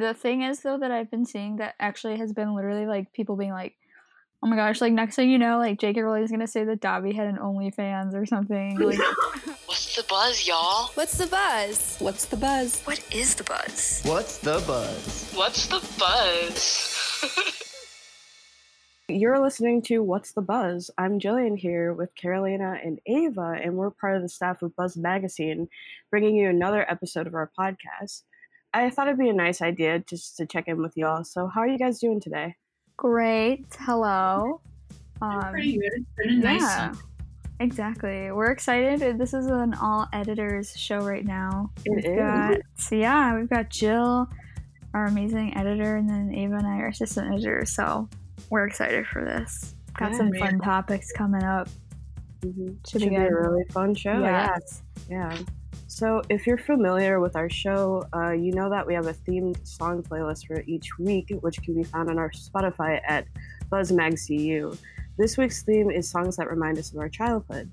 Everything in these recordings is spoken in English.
the thing is though that I've been seeing that actually has been literally like people being like, "Oh my gosh!" Like next thing you know, like J.K. Rowling is gonna say that Dobby had an OnlyFans or something. Like, What's the buzz, y'all? What's the buzz? What's the buzz? What is the buzz? What's the buzz? What's the buzz? You're listening to What's the Buzz? I'm Jillian here with Carolina and Ava, and we're part of the staff of Buzz Magazine, bringing you another episode of our podcast. I thought it'd be a nice idea just to check in with y'all. So, how are you guys doing today? great. Hello. Um, pretty good. It's been a nice yeah. summer. Exactly. We're excited. This is an all editors show right now. It we've is. got so yeah, we've got Jill, our amazing editor, and then Ava and I are assistant editors. So we're excited for this. Got Yeah, some man. fun topics coming up. Mm-hmm. Should Should be be a really fun show. Yeah. Yes. Yeah. So, if you're familiar with our show, uh, you know that we have a themed song playlist for each week, which can be found on our Spotify at BuzzMagCU. This week's theme is songs that remind us of our childhood.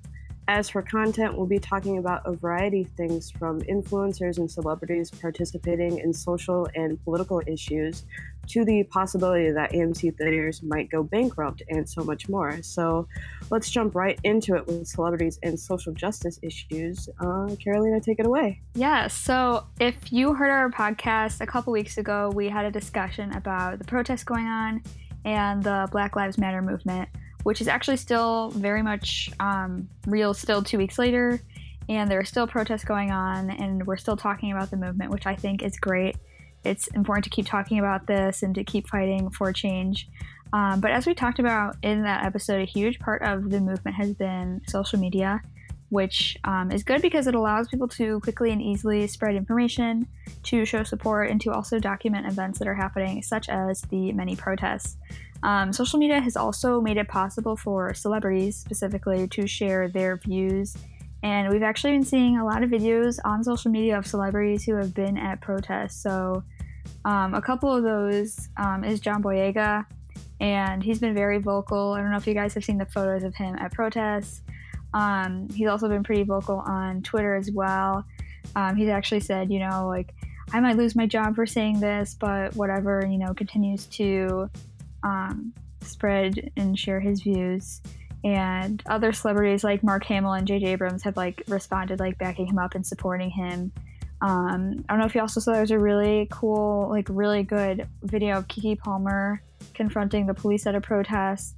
As for content, we'll be talking about a variety of things from influencers and celebrities participating in social and political issues to the possibility that AMC theaters might go bankrupt and so much more. So let's jump right into it with celebrities and social justice issues. Uh, Carolina, take it away. Yeah, so if you heard our podcast a couple weeks ago, we had a discussion about the protests going on and the Black Lives Matter movement, which is actually still very much um, real, still two weeks later. And there are still protests going on, and we're still talking about the movement, which I think is great. It's important to keep talking about this and to keep fighting for change. Um, but as we talked about in that episode, a huge part of the movement has been social media which um, is good because it allows people to quickly and easily spread information, to show support, and to also document events that are happening, such as the many protests. Um, social media has also made it possible for celebrities specifically to share their views. And we've actually been seeing a lot of videos on social media of celebrities who have been at protests. So, um, a couple of those um, is John Boyega, and he's been very vocal. I don't know if you guys have seen the photos of him at protests. Um, he's also been pretty vocal on Twitter as well. Um, he's actually said, you know, like, I might lose my job for saying this, but whatever, you know, continues to um, spread and share his views. And other celebrities like Mark Hamill and J.J. Abrams have like responded, like backing him up and supporting him. Um, I don't know if you also saw there was a really cool, like really good video of Keke Palmer confronting the police at a protest.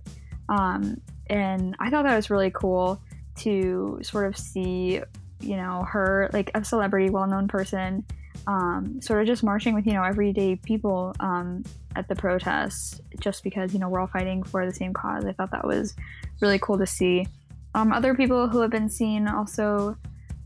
Um, and I thought that was really cool to sort of see, you know, her like a celebrity, well known person, um, sort of just marching with, you know, everyday people um, at the protests just because, you know, we're all fighting for the same cause. I thought that was really cool to see. Um, other people who have been seen also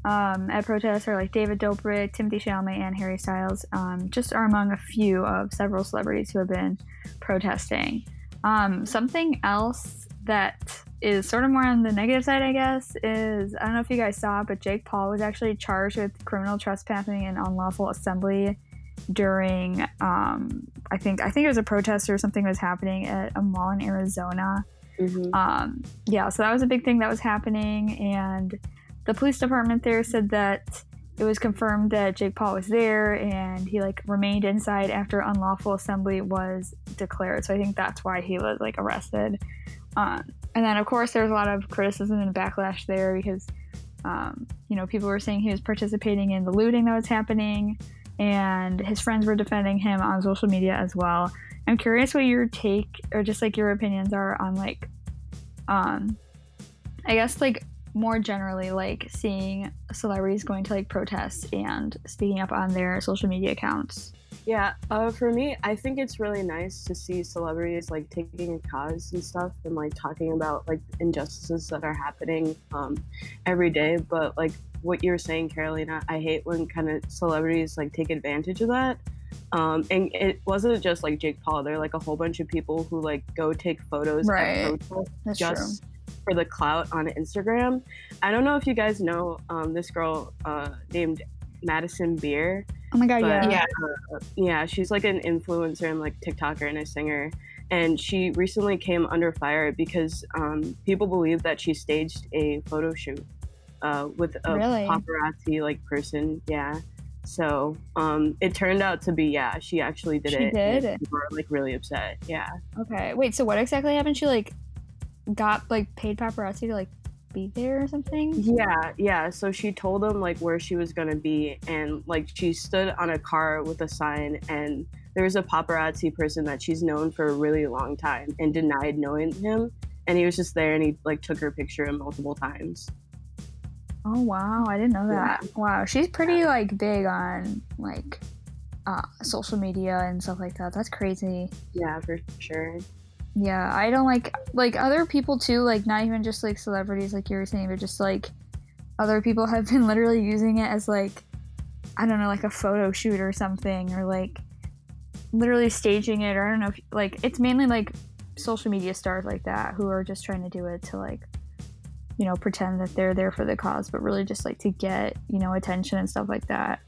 um, at protests are like David Dobrik, Timothy Chalamet, and Harry Styles. Um, just are among a few of several celebrities who have been protesting. Um, something else that is sort of more on the negative side, I guess, is I don't know if you guys saw, but Jake Paul was actually charged with criminal trespassing and unlawful assembly during um, I think I think it was a protest or something was happening at a mall in Arizona. Mm-hmm. Um, yeah, so that was a big thing that was happening, and the police department there said that it was confirmed that Jake Paul was there and he like remained inside after unlawful assembly was declared. So I think that's why he was like arrested. Um, and then of course there was a lot of criticism and backlash there because um, you know people were saying he was participating in the looting that was happening, and his friends were defending him on social media as well. I'm curious what your take or just like your opinions are on like, um, I guess like more generally like seeing celebrities going to like protests and speaking up on their social media accounts. Yeah, uh, for me, I think it's really nice to see celebrities like taking a cause and stuff and like talking about like injustices that are happening um, every day. But like what you were saying, Carolina, I hate when kind of celebrities like take advantage of that. Um, and it wasn't just like Jake Paul. There are like a whole bunch of people who like go take photos Right. at That's just for the clout on Instagram. I don't know if you guys know um, this girl uh, named Madison Beer. Oh my god, But, yeah. Yeah. uh, yeah, she's like an influencer and like TikToker and a singer. And she recently came under fire because um, people believe that she staged a photo shoot uh, with a Really? paparazzi like person. Yeah. So um, it turned out to be yeah, she actually did it. She it. did? and People were like really upset. Yeah. Okay. Wait. So what exactly happened? She like got like paid paparazzi to like be there or something. Yeah, yeah. So she told them like where she was gonna be, and like she stood on a car with a sign, and there was a paparazzi person that she's known for a really long time and denied knowing him, and he was just there, and he like took her picture multiple times. Oh wow, I didn't know that. Wow, she's pretty like big on like uh, social media and stuff like that. That's crazy. Yeah, for sure. Yeah, I don't like like other people too. Like not even just like celebrities, like you were saying, but just like other people have been literally using it as like I don't know, like a photo shoot or something, or like literally staging it, or I don't know, if, like it's mainly like social media stars like that who are just trying to do it to like you know pretend that they're there for the cause, but really just like to get you know attention and stuff like that.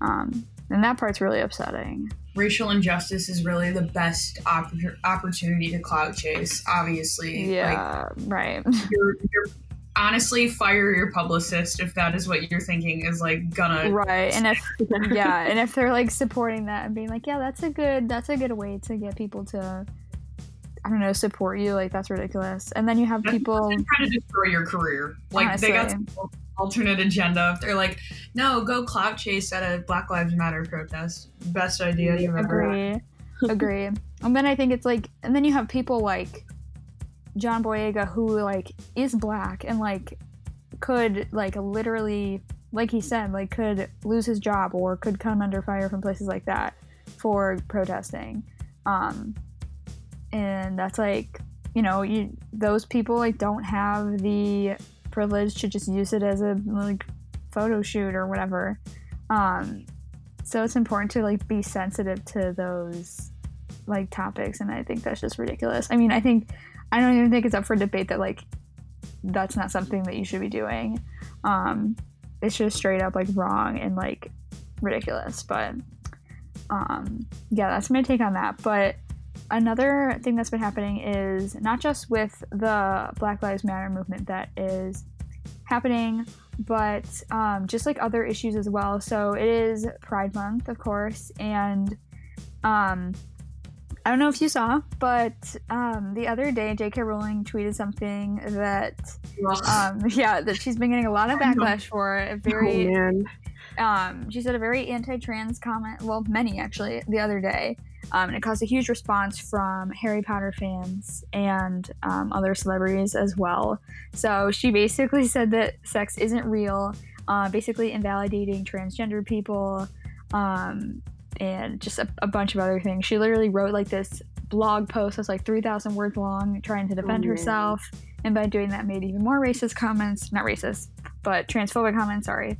Um, and that part's really upsetting. Racial injustice is really the best opp- opportunity to clout chase. Obviously, like Yeah, right. you're, you're honestly fire your publicist if that is what you're thinking is like gonna. right and if yeah and if they're like supporting that and being like yeah that's a good that's a good way to get people to i don't know support you like that's ridiculous and then you have people trying to destroy your career. Like they got some alternate agenda. They're like, no, go clout chase at a Black Lives Matter protest. Best idea you've ever had. agree and then i think it's like and then you have people like john boyega who like is black and like could like literally like he said like could lose his job or could come under fire from places like that for protesting um and that's like you know you those people like don't have the privilege to just use it as a like photo shoot or whatever. Um so it's important to like be sensitive to those like topics and i think that's just ridiculous. I mean i think i don't even think it's up for debate that like that's not something that you should be doing. Um it's just straight up like wrong and like ridiculous but um yeah that's my take on that. But another thing that's been happening is not just with the black lives matter movement that is happening but um, just like other issues as well. So it is Pride Month, of course, and um, I don't know if you saw, but um, the other day J.K. Rowling tweeted something that, um, yeah, that she's been getting a lot of backlash for. A Oh very, man. um, she said a very anti-trans comment. Well, many actually the other day, um, and it caused a huge response from Harry Potter fans and um, other celebrities as well. So she basically said that sex isn't real, uh, basically invalidating transgender people, um, and just a, a bunch of other things. She literally wrote like this blog post that's like 3,000 words long, trying to defend herself, and by doing that, made even more racist comments. Not racist, but transphobic comments. Sorry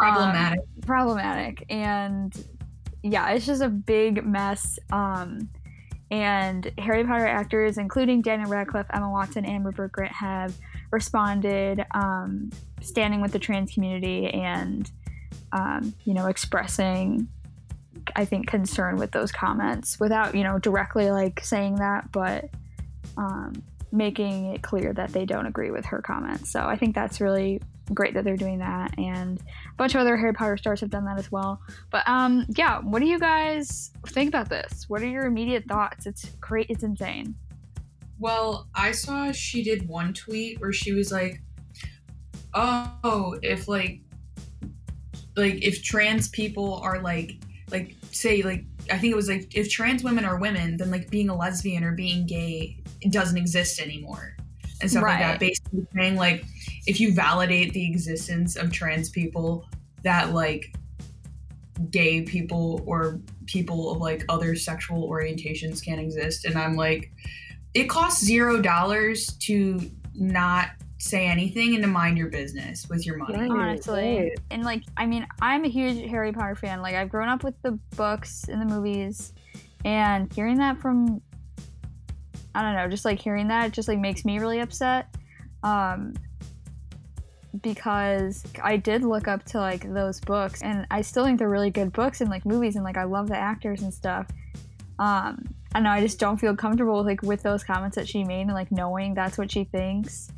Problematic. problematic and yeah it's just a big mess um and harry potter actors including daniel radcliffe emma watson and rupert grint have responded um standing with the trans community and um you know expressing i think concern with those comments without you know directly like saying that but um making it clear that they don't agree with her comments. So i think that's really great that they're doing that and a bunch of other Harry Potter stars have done that as well. But um, yeah, what do you guys think about this? What are your immediate thoughts? It's great. It's insane. Well, I saw she did one tweet where she was like, "Oh, if like, like if trans people are like, like say like I think it was like if trans women are women, then like being a lesbian or being gay doesn't exist anymore." And stuff like that. Basically saying like, if you validate the existence of trans people, that like gay people or people of like other sexual orientations can exist. And I'm like, it costs zero dollars to not say anything and to mind your business with your money. Right. honestly. And like, I mean, I'm a huge Harry Potter fan. Like, I've grown up with the books and the movies, and hearing that from, I don't know, just like hearing that, just like makes me really upset. Um, because I did look up to like those books, and I still think they're really good books and like movies, and like I love the actors and stuff. Um, I know, I just don't feel comfortable with, like with those comments that she made, and like knowing that's what she thinks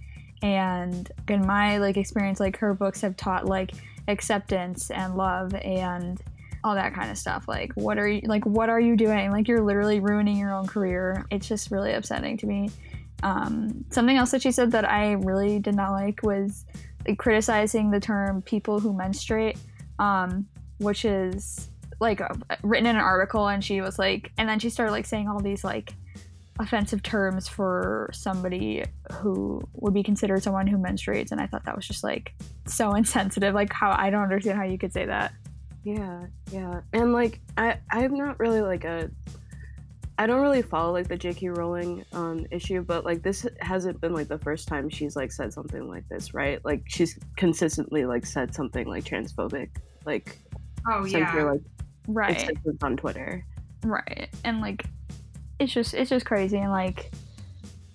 and in my like experience like her books have taught like acceptance and love and all that kind of stuff. Like, what are you like? What are you doing? Like, you're literally ruining your own career. It's just really upsetting to me. Um, something else that she said that I really did not like was like, criticizing the term "people who menstruate," um, which is like uh, written in an article, and she was like, and then she started like saying all these like offensive terms for somebody who would be considered someone who menstruates and i thought that was just like so insensitive like how i don't understand how you could say that Yeah, yeah. And like I I'm not really like a I don't really follow like the J.K. Rowling um issue, but like this hasn't been like the first time she's like said something like this, right? Like she's consistently like said something like transphobic, like Oh yeah. you're like right on Twitter. right and like it's just it's just crazy and like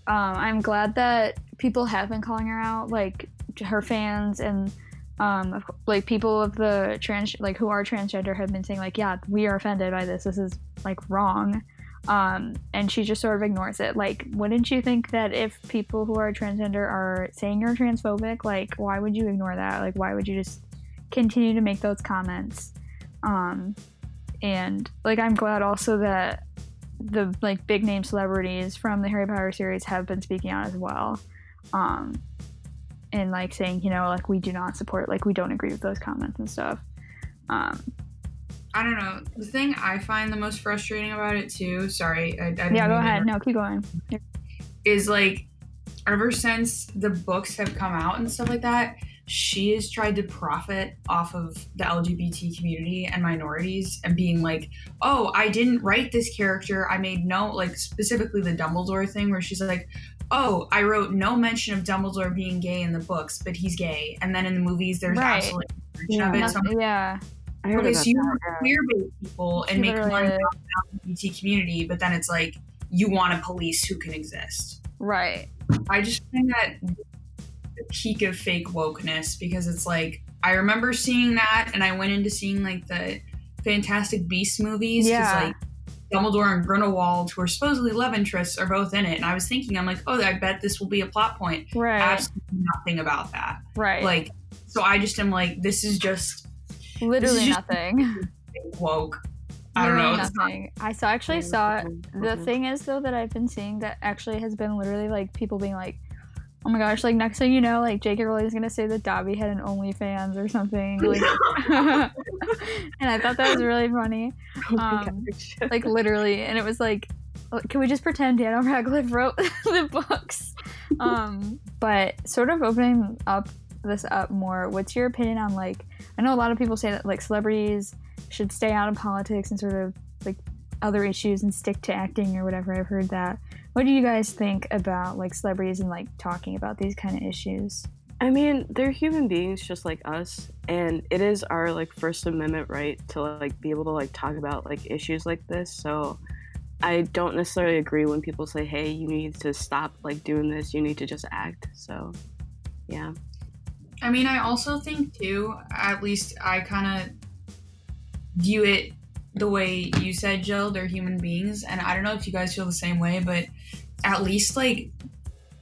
um i'm glad that people have been calling her out like her fans and um like people of the trans like who are transgender have been saying like yeah we are offended by this. This is like wrong. Um and she just sort of ignores it. Like wouldn't you think that if people who are transgender are saying you're transphobic like why would you ignore that? Like why would you just continue to make those comments? Um and like i'm glad also that the like big name celebrities from the harry potter series have been speaking out as well. Um and like saying you know like we do not support like we don't agree with those comments and stuff um I don't know. The thing I find the most frustrating about it too. Sorry, I, I yeah go ahead no keep going is like ever since the books have come out and stuff like that, she has tried to profit off of the LGBT community and minorities and being like, oh, I didn't write this character. I made no, like, specifically the Dumbledore thing where she's like, oh, I wrote no mention of Dumbledore being gay in the books, but he's gay. And then in the movies, there's Right. absolutely no mention of it. So I'm yeah I heard Okay, about so you that. want queer based people and She make literally money is. off the LGBT community, but then it's like you want to police who can exist. right I just find that the peak of fake wokeness because it's like I remember seeing that and I went into seeing like the Fantastic Beasts movies because Yeah. like Dumbledore and Grindelwald, who are supposedly love interests, are both in it. And I was thinking, I'm like, oh, I bet this will be a plot point. right Absolutely nothing about that. right Like, so I just am like, this is just literally is just- nothing woke. I don't know. Literally It's not- nothing i saw actually saw The thing is, though, that I've been seeing that actually has been literally like people being like, "Oh my gosh!" Like next thing you know, like J.K. Is gonna say that Dobby had an OnlyFans or something. Like, and I thought that was really funny, Oh um, like literally. And it was like, uh, can we just pretend Daniel Radcliffe wrote the books? Um, but sort of opening up this up more. What's your opinion on like? I know a lot of people say that like celebrities should stay out of politics and sort of like other issues and stick to acting or whatever. I've heard that. What do you guys think about like celebrities and like talking about these kind of issues? I mean, they're human beings just like us, and it is our like First Amendment right to like be able to like talk about like issues like this. So I don't necessarily agree when people say, "Hey, you need to stop like doing this. You need to just act." So, yeah. I mean, I also think too, at least I kind of view it the way you said, Jill. They're human beings, and I don't know if you guys feel the same way, but at least like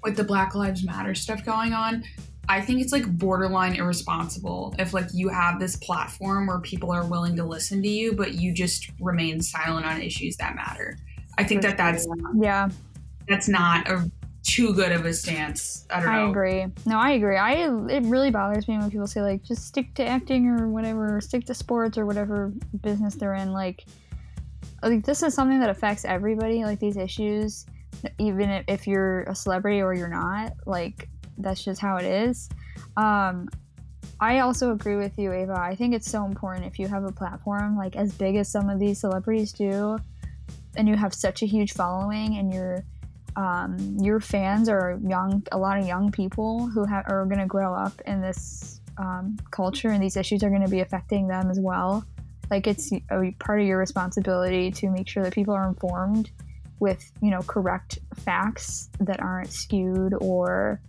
with the Black Lives Matter stuff going on, I think it's like borderline irresponsible if like you have this platform where people are willing to listen to you, but you just remain silent on issues that matter. I think For that that's. Yeah, that's not a too good of a stance. I don't know. I agree. No, I agree. I it really bothers me when people say like just stick to acting or whatever, stick to sports or whatever business they're in. Like, like this is something that affects everybody. Like these issues, even if- if you're a celebrity or you're not. Like that's just how it is. Um, I also agree with you, Ava. I think it's so important if you have a platform like as big as some of these celebrities do, and you have such a huge following, and you're um, your fans are young, a lot of young people who ha- are going to grow up in this um, culture, and these issues are going to be affecting them as well. Like it's a part of your responsibility to make sure that people are informed with you know correct facts that aren't skewed or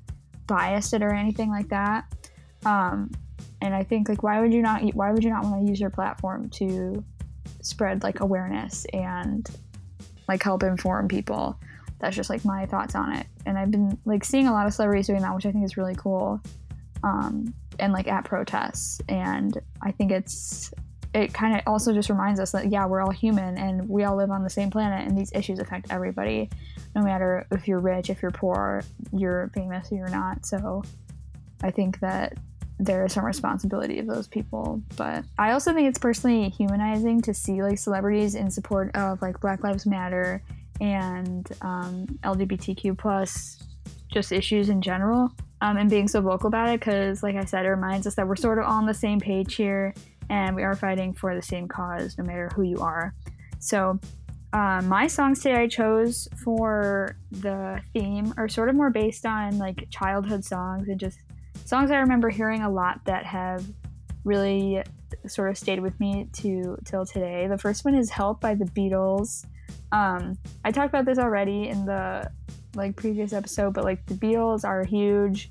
biased or anything like that. Um, and I think like why would you not why would you not want to use your platform to spread like awareness and like help inform people? That's just like my thoughts on it. And I've been like seeing a lot of celebrities doing that, which I think is really cool. Um, and like at protests, and I think it's it kind of also just reminds us that yeah we're all human and we all live on the same planet and these issues affect everybody no matter if you're rich if you're poor you're famous or you're not so i think that there is some responsibility of those people but i also think it's personally humanizing to see like celebrities in support of like black lives matter and um, lgbtq plus just issues in general um, and being so vocal about it because like i said it reminds us that we're sort of on the same page here and we are fighting for the same cause no matter who you are. So um, my songs today i chose for the theme are sort of more based on like childhood songs and just songs i remember hearing a lot that have really sort of stayed with me to till today. The first one is help by the beatles um, i talked about this already in the like previous episode but like the beatles are huge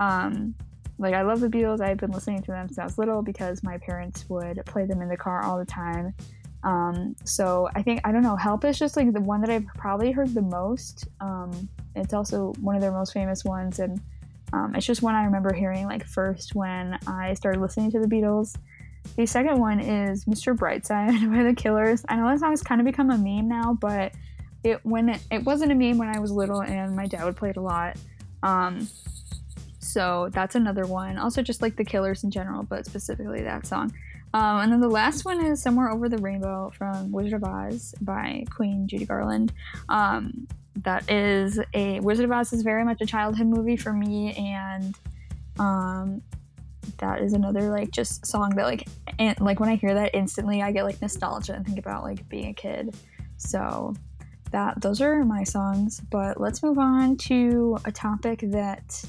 um, like I love the Beatles. I've been listening to them since I was little because my parents would play them in the car all the time. Um, so I think I don't know. Help is just like the one that I've probably heard the most. Um, it's also one of their most famous ones, and um, it's just one I remember hearing like first when I started listening to the Beatles. The second one is Mr. Brightside by the Killers. I know that song's kind of become a meme now, but it when it, it wasn't a meme when I was little, and my dad would play it a lot. Um, so that's another one. Also, just like the Killers in general, but specifically that song. Um, and then the last one is Somewhere Over the Rainbow from Wizard of Oz by Queen Judy Garland. Um, that is a Wizard of Oz is very much a childhood movie for me, and um, that is another like just song that like and like when I hear that instantly I get like nostalgia and think about like being a kid. So that those are my songs. But let's move on to a topic that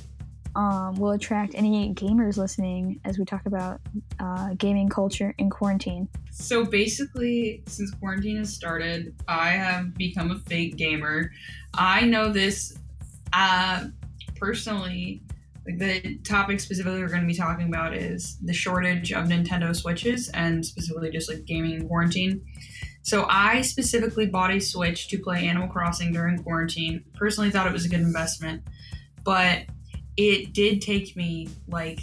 um, will attract any gamers listening as we talk about uh, gaming culture in quarantine. So basically, since quarantine has started, I have become a fake gamer. I know this uh, personally. The topic specifically we're going to be talking about is the shortage of Nintendo Switches and specifically just like gaming in quarantine. So I specifically bought a Switch to play Animal Crossing during quarantine. Personally, thought it was a good investment, but it did take me like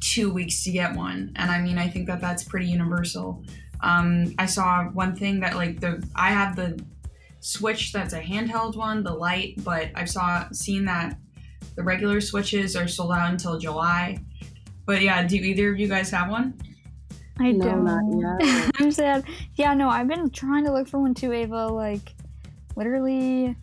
two weeks to get one and i mean i think that that's pretty universal um, i saw one thing that like the i have the switch that's a handheld one the light but i've saw seen that the regular switches are sold out until july but yeah do either of you guys have one I No, don't. not yet. I'm sad. Yeah, no, I've been trying to look for one too, Ava. Like, literally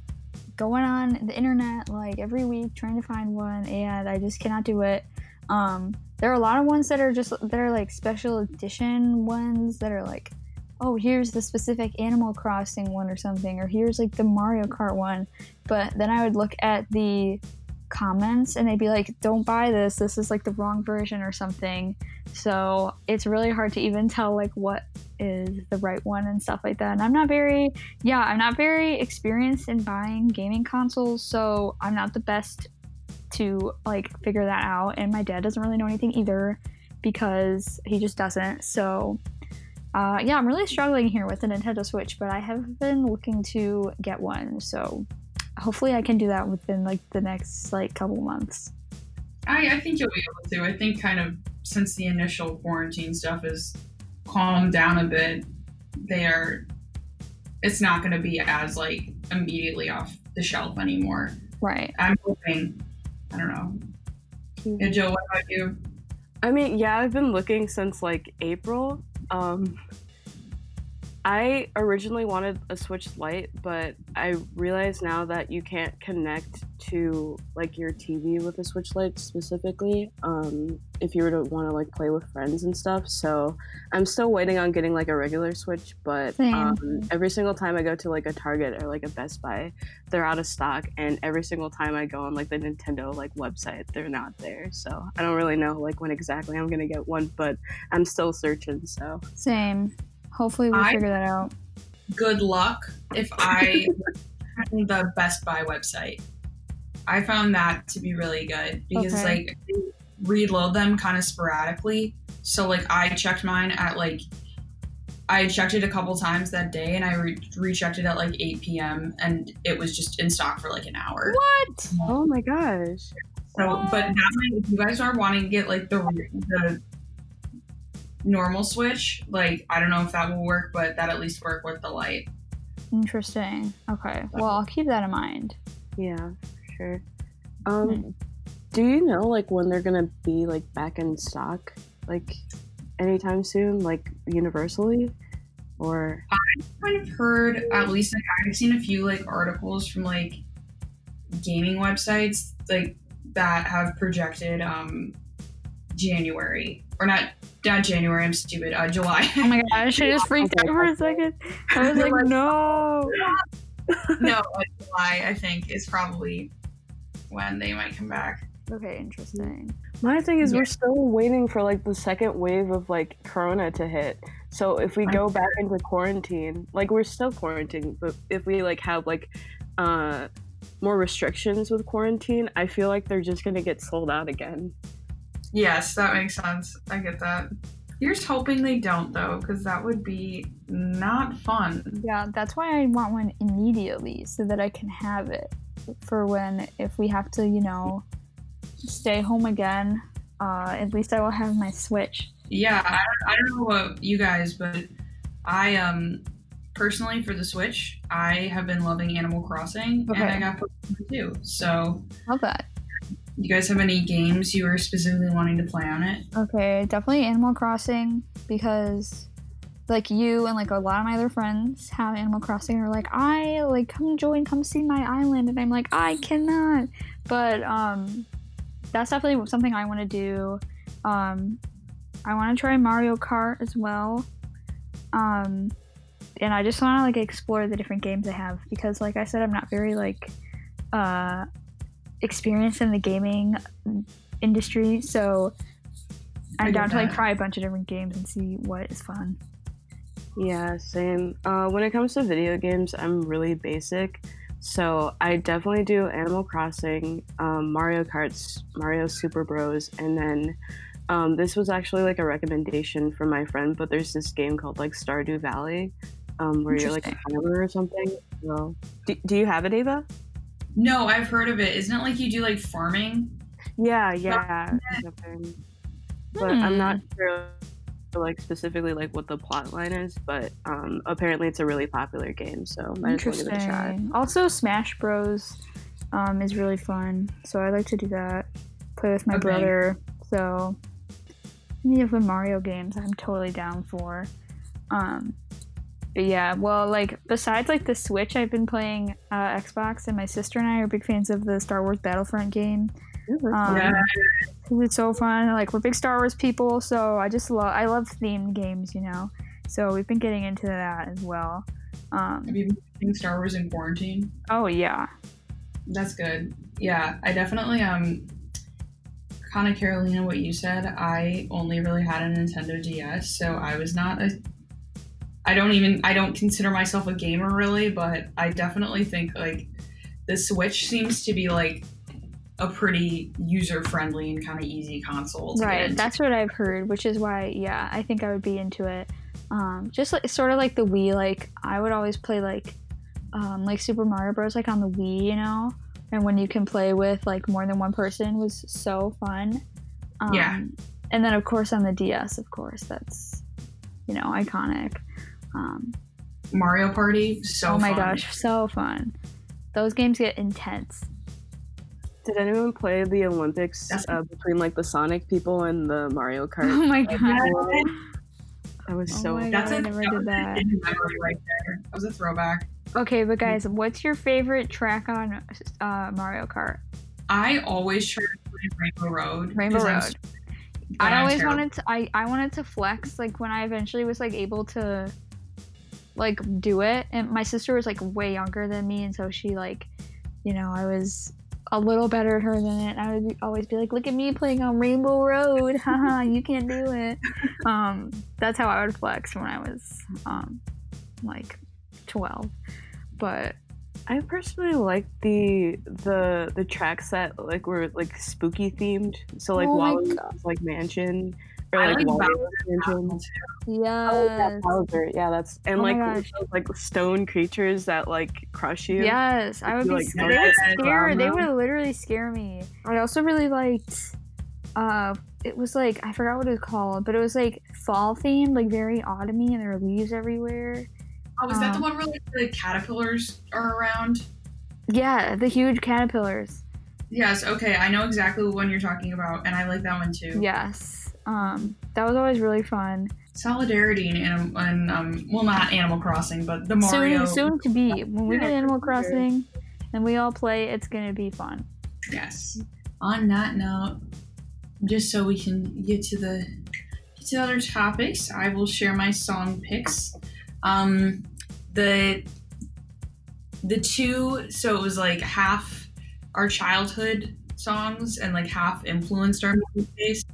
going on the internet like every week trying to find one, and I just cannot do it. Um, there are a lot of ones that are just that are like special edition ones that are like, oh, here's the specific Animal Crossing one or something, or here's like the Mario Kart one. But then I would look at the comments and they'd be like, don't buy this. This is like the wrong version or something. So it's really hard to even tell like what is the right one and stuff like that. And I'm not very, yeah, I'm not very experienced in buying gaming consoles. So I'm not the best to like figure that out. And my dad doesn't really know anything either because he just doesn't. So uh, yeah, I'm really struggling here with the Nintendo Switch, but I have been looking to get one. So hopefully I can do that within like the next like couple months. I, I think you'll be able to. I think kind of since the initial quarantine stuff has calmed down a bit, they are. It's not going to be as like immediately off the shelf anymore. Right. I'm hoping. I don't know. Yeah, Joe, what about you? I mean, yeah, I've been looking since like April. Um, I originally wanted a Switch Lite, but I realize now that you can't connect to like your TV with a Switch Lite specifically. Um, if you were to want to like play with friends and stuff. So I'm still waiting on getting like a regular Switch, but um, every single time I go to like a Target or like a Best Buy, they're out of stock, and every single time I go on like the Nintendo like website, they're not there. So I don't really know like when exactly I'm gonna get one, but I'm still searching. So Same. Hopefully we I- figure that out. Good luck if I the Best Buy website. I found that to be really good because Okay. like reload them kind of sporadically. So like I checked mine at like I checked it a couple times that day and I re- rechecked it at like 8 p.m. and it was just in stock for like an hour. What? oh my gosh. So, but that way, if you guys are wanting to get like the the normal switch. Like I don't know if that will work, but that at least work with the light. Interesting. Okay. Well, I'll keep that in mind. Yeah, for sure. Um, Hmm. do you know like when they're gonna be like back in stock, like anytime soon, like universally, or I kind of heard at least like I've seen a few like articles from like gaming websites like that have projected um January or not not January I'm stupid uh July Oh my gosh, I just freaked out for a second. I was like, no. no uh, July I think is probably when they might come back Okay, interesting. my thing is Yeah. we're still waiting for like the second wave of like Corona to hit. So if we go back into quarantine, like we're still quarantined, but if we like have like uh more restrictions with quarantine, I feel like they're just gonna get sold out again. Yes that makes sense I get that You're just hoping they don't though because that would be not fun Yeah, that's why I want one immediately so that I can have it for when if we have to, you know, stay home again. Uh, at least I will have my Switch. Yeah, I don't, I don't know what you guys, but I um personally for the Switch, I have been loving Animal Crossing, Okay. and I got Pokemon too. So, Love that. You guys have any games you were specifically wanting to play on it? Okay, definitely Animal Crossing because like you and like a lot of my other friends have Animal Crossing are like, I like come join, come see my island and I'm like, I cannot. But um that's definitely something I want to do. Um I want to try Mario Kart as well. Um and I just want to like explore the different games I have because like I said I'm not very like uh experienced in the gaming industry, so I'm down to like try a bunch of different games and see what is fun. Yeah, same. Uh, when it comes to video games, I'm really basic. So I definitely do Animal Crossing, um, Mario Kart's Mario Super Bros, and then um, this was actually like a recommendation from my friend. But there's this game called like Stardew Valley, um, where you're like a farmer or something. So, do, do you have it, Ava? No, I've heard of it. Isn't it like you do like farming? Yeah, yeah. something. But I'm not Hmm. sure like specifically like what the plot line is, but um, apparently it's a really popular game, so might as well give it a shot. Interesting. Also, Smash Bros. Um, is really fun, so I like to do that. Play with my Okay. brother. So any of the Mario games, I'm totally down for. Um, but yeah, well, like besides like the Switch, I've been playing uh, Xbox, and my sister and I are big fans of the Star Wars Battlefront game. Um, Yeah. It's so fun. Like we're big Star Wars people, so I just love I love themed games, you know. So we've been getting into that as well. Um, Have you been playing Star Wars in quarantine? oh yeah, That's good. Yeah, I definitely um kind of Carolina what you said. I only really had a Nintendo DS, so I was not a I don't even I don't consider myself a gamer really, but I definitely think like the Switch seems to be like a pretty user friendly and kind of easy console right. That's what I've heard, which is why yeah, I think I would be into it. Um, just like sort of like the Wii. Like I would always play like um, like Super Mario Bros. Like on the Wii, you know. And when you can play with like more than one person was so fun. Um, Yeah. And then of course on the DS, of course, that's you know iconic. Um, Mario Party, so oh my fun. gosh, so fun. Those games get intense. Did anyone play the Olympics uh, between like the Sonic people and the Mario Kart? Oh my god. that was Oh so. my That's God, I a never that did was a that. memory right there. That was a throwback. Okay, but guys, what's your favorite track on uh, Mario Kart? I always try to play Rainbow Road. Rainbow 'cause I'm Road. s- I always wanted to. I I wanted to flex like when I eventually was like able to, like do it. And my sister was like way younger than me, and so she like, you know, I was a little better at her than it. I would always be like, "Look at me playing on Rainbow Road, haha, you can't do it." Um, that's how I would flex when I was um, like twelve. But I personally like the the the tracks that like were like spooky themed. So like Oh like Mansion or I like, like Wallows Bowser's Mansion. Castle, too. yeah, Oh, yeah, Bowser. Yeah, that's and Oh like those, like stone creatures that like crush you. Yes, I would you, be. like, they would get scare. They would literally scare me. I also really liked uh, it was like I forgot what it was called, but it was like fall themed, like very autumny, and there were leaves everywhere. Oh, is that the Um, one where like the caterpillars are around? Yeah, the huge caterpillars. Yes. Okay, I know exactly what one you're talking about, and I like that one too. Yes. Um, that was always really fun. Solidarity and, anim- um, well, not Animal Crossing, but the Mario. Soon, soon to be. When we Yeah, get Animal. Crossing and we all play, it's gonna be fun. Yes. On that note, just so we can get to the get to the other topics, I will share my song picks. Um, the the two, so it was like half our childhood songs and like half influenced our music taste.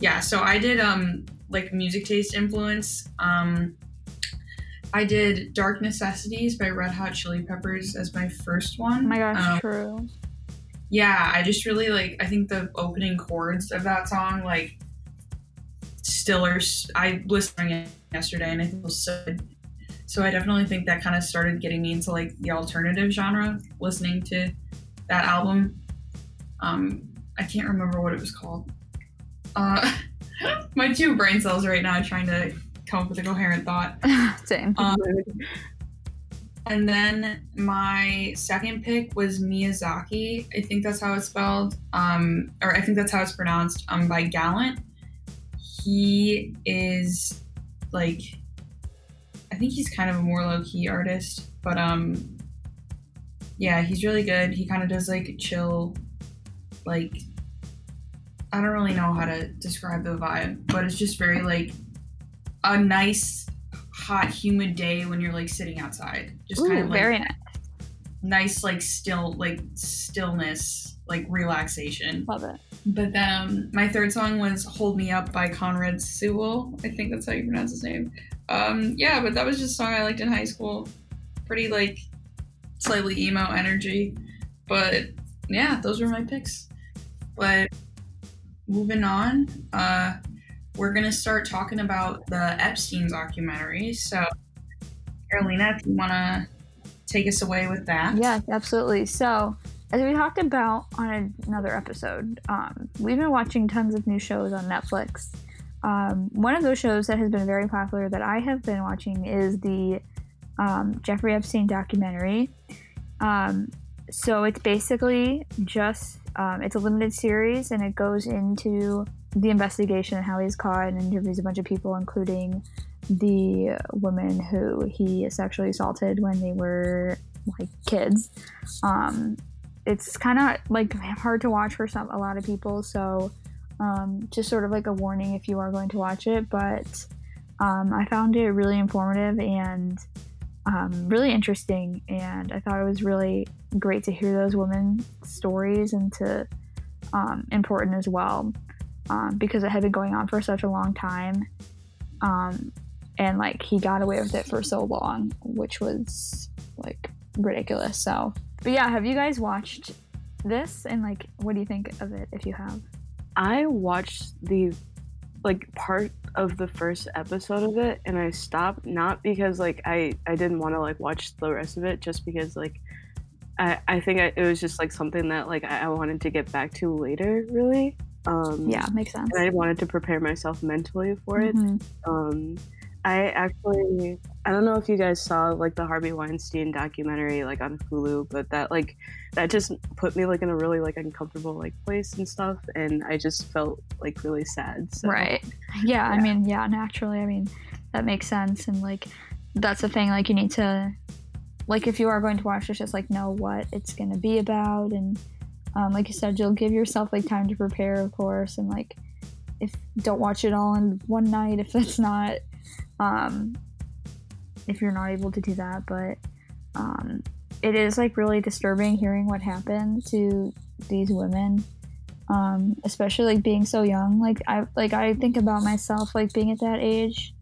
Yeah, so I did um like music taste influence. Um, I did "Dark Necessities" by Red Hot Chili Peppers as my first one. Oh my gosh, Um, true. yeah, I just really like. I think the opening chords of that song, like, still are. I listened to it yesterday, and I think it was so. good. So I definitely think that kind of started getting me into like the alternative genre. Listening to that album, um, I can't remember what it was called. Uh, my two brain cells right now are trying to come up with a coherent thought. Same. Um, And then my second pick was Miyazaki. I think that's how it's spelled. Um, or I think that's how it's pronounced. Um, by Gallant. He is like, I think he's kind of a more low key artist, but um, yeah, he's really good. He kind of does like chill, like, I don't really know how to describe the vibe, but it's just very like a nice hot humid day when you're like sitting outside. Just kind of like very nice. nice like still like stillness like relaxation. Love it. but then um, my third song was hold me up by conrad sewell i think that's how you pronounce his name. Um yeah but that was just a song i liked in high school. Pretty like slightly emo energy but yeah those were my picks. But moving on uh we're gonna start talking about the epstein documentary so carolina if you want to take us away with that Yeah, absolutely. So, as we talked about on another episode, um, we've been watching tons of new shows on Netflix. Um, one of those shows that has been very popular that I have been watching is the um, Jeffrey Epstein documentary. Um, so it's basically just um, it's a limited series and it goes into the investigation and how he's caught and interviews a bunch of people, including the woman who he sexually assaulted when they were like kids. Um, it's kind of like hard to watch for some a lot of people, so um, just sort of like a warning if you are going to watch it. But um, I found it really informative and um, really interesting, and I thought it was really great to hear those women's stories and to um, important as well um, because it had been going on for such a long time. Um, and like he got away with it for so long, which was like ridiculous. So, but yeah, have you guys watched this? And like, what do you think of it if you have? I watched the like part of the first episode of it and I stopped not because like I I didn't want to like watch the rest of it just because like I I think I, it was just like something that like I, I wanted to get back to later really um Yeah, makes sense. and I wanted to prepare myself mentally for it Mhm. um I actually I don't know if you guys saw like the Harvey Weinstein documentary like on Hulu, but that like that just put me like in a really like uncomfortable like place and stuff and I just felt like really sad. So Right. Yeah, I mean, yeah, naturally. I mean, that makes sense. And like, that's the thing. Like, you need to, like, if you are going to watch this, just like know what it's going to be about. And um, like you said, you'll give yourself like time to prepare, of course. And like, if don't watch it all in one night, if that's not, um, if you're not able to do that. But um, it is like really disturbing hearing what happened to these women um, especially like being so young. Like I like I think about myself like being at that age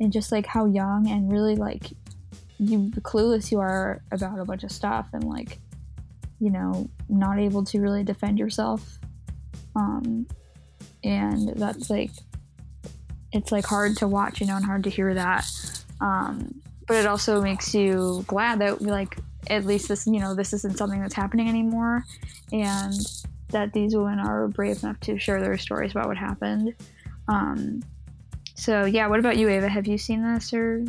and just like how young and really like you clueless you are about a bunch of stuff and like you know not able to really defend yourself. Um, and that's like it's like hard to watch, you know, and hard to hear that. Um, but it also makes you glad that like at least this you know this isn't something that's happening anymore and that these women are brave enough to share their stories about what happened. Um, so yeah, what about you, Ava? Have you seen this or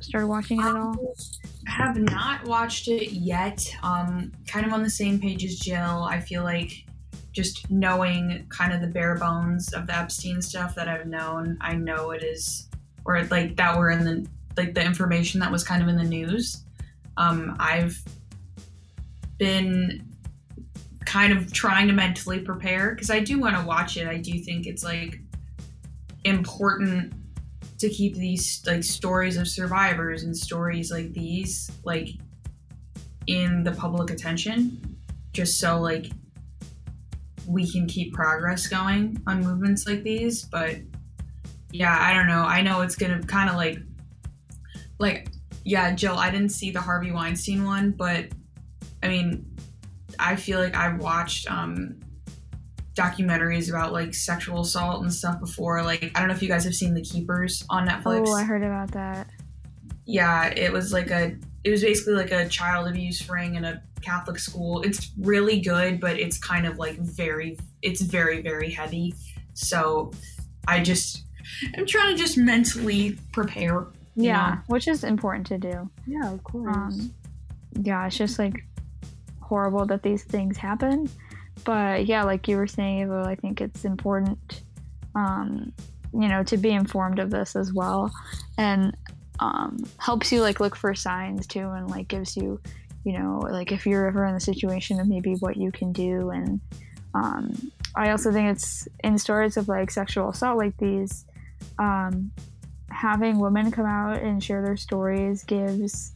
started watching it at all? I have not watched it yet. Um, kind of on the same page as Jill. I feel like just knowing kind of the bare bones of the Epstein stuff that I've known, I know it is, or like that we're in the like the information that was kind of in the news. Um, I've been kind of trying to mentally prepare because I do want to watch it. I do think it's like important to keep these like stories of survivors and stories like these like in the public attention just so like we can keep progress going on movements like these but yeah i don't know i know it's gonna kind of like like yeah jill i didn't see the harvey weinstein one but i mean i feel like i've watched um documentaries about like sexual assault and stuff before. Like I don't know if you guys have seen The Keepers on Netflix. Oh, I heard about that. Yeah, it was like a it was basically like a child abuse ring in a Catholic school. It's really good, but it's kind of like very it's very very heavy. So I just I'm trying to just mentally prepare. Yeah, know? which is important to do. Yeah, of course. Um, yeah, it's just like horrible that these things happen. But yeah, like you were saying, Eva, I think it's important, um, you know, to be informed of this as well, and um, helps you like look for signs too, and like gives you, you know, like if you're ever in the situation of maybe what you can do, and um, I also think it's in stories of like sexual assault like these, um, having women come out and share their stories gives